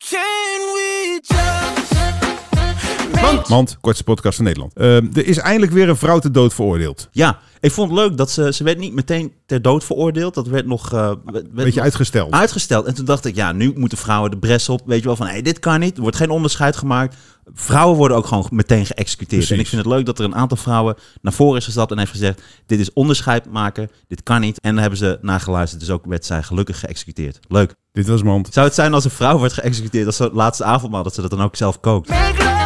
Can Mand, Mand, kortste podcast van Nederland. Eh, er is eindelijk weer een vrouw te dood veroordeeld. Ja, ik vond het leuk dat ze, ze werd niet meteen ter dood veroordeeld. Dat werd nog eh, werd- werd Beetje nog uitgesteld. uitgesteld. En toen dacht ik, ja, nu moeten vrouwen de bres op. Weet je wel, van hey, dit kan niet. Er wordt geen onderscheid gemaakt. Vrouwen worden ook gewoon meteen geëxecuteerd. Precies. En ik vind het leuk dat er een aantal vrouwen naar voren is gestapt en heeft gezegd, dit is onderscheid maken, dit kan niet. En dan hebben ze naar geluisterd, dus ook werd zij gelukkig geëxecuteerd. Leuk. Dit was Mand. Zou het zijn als een vrouw wordt geëxecuteerd, als ze het laatste avondmaal, dat ze dat dan ook zelf kookt? make love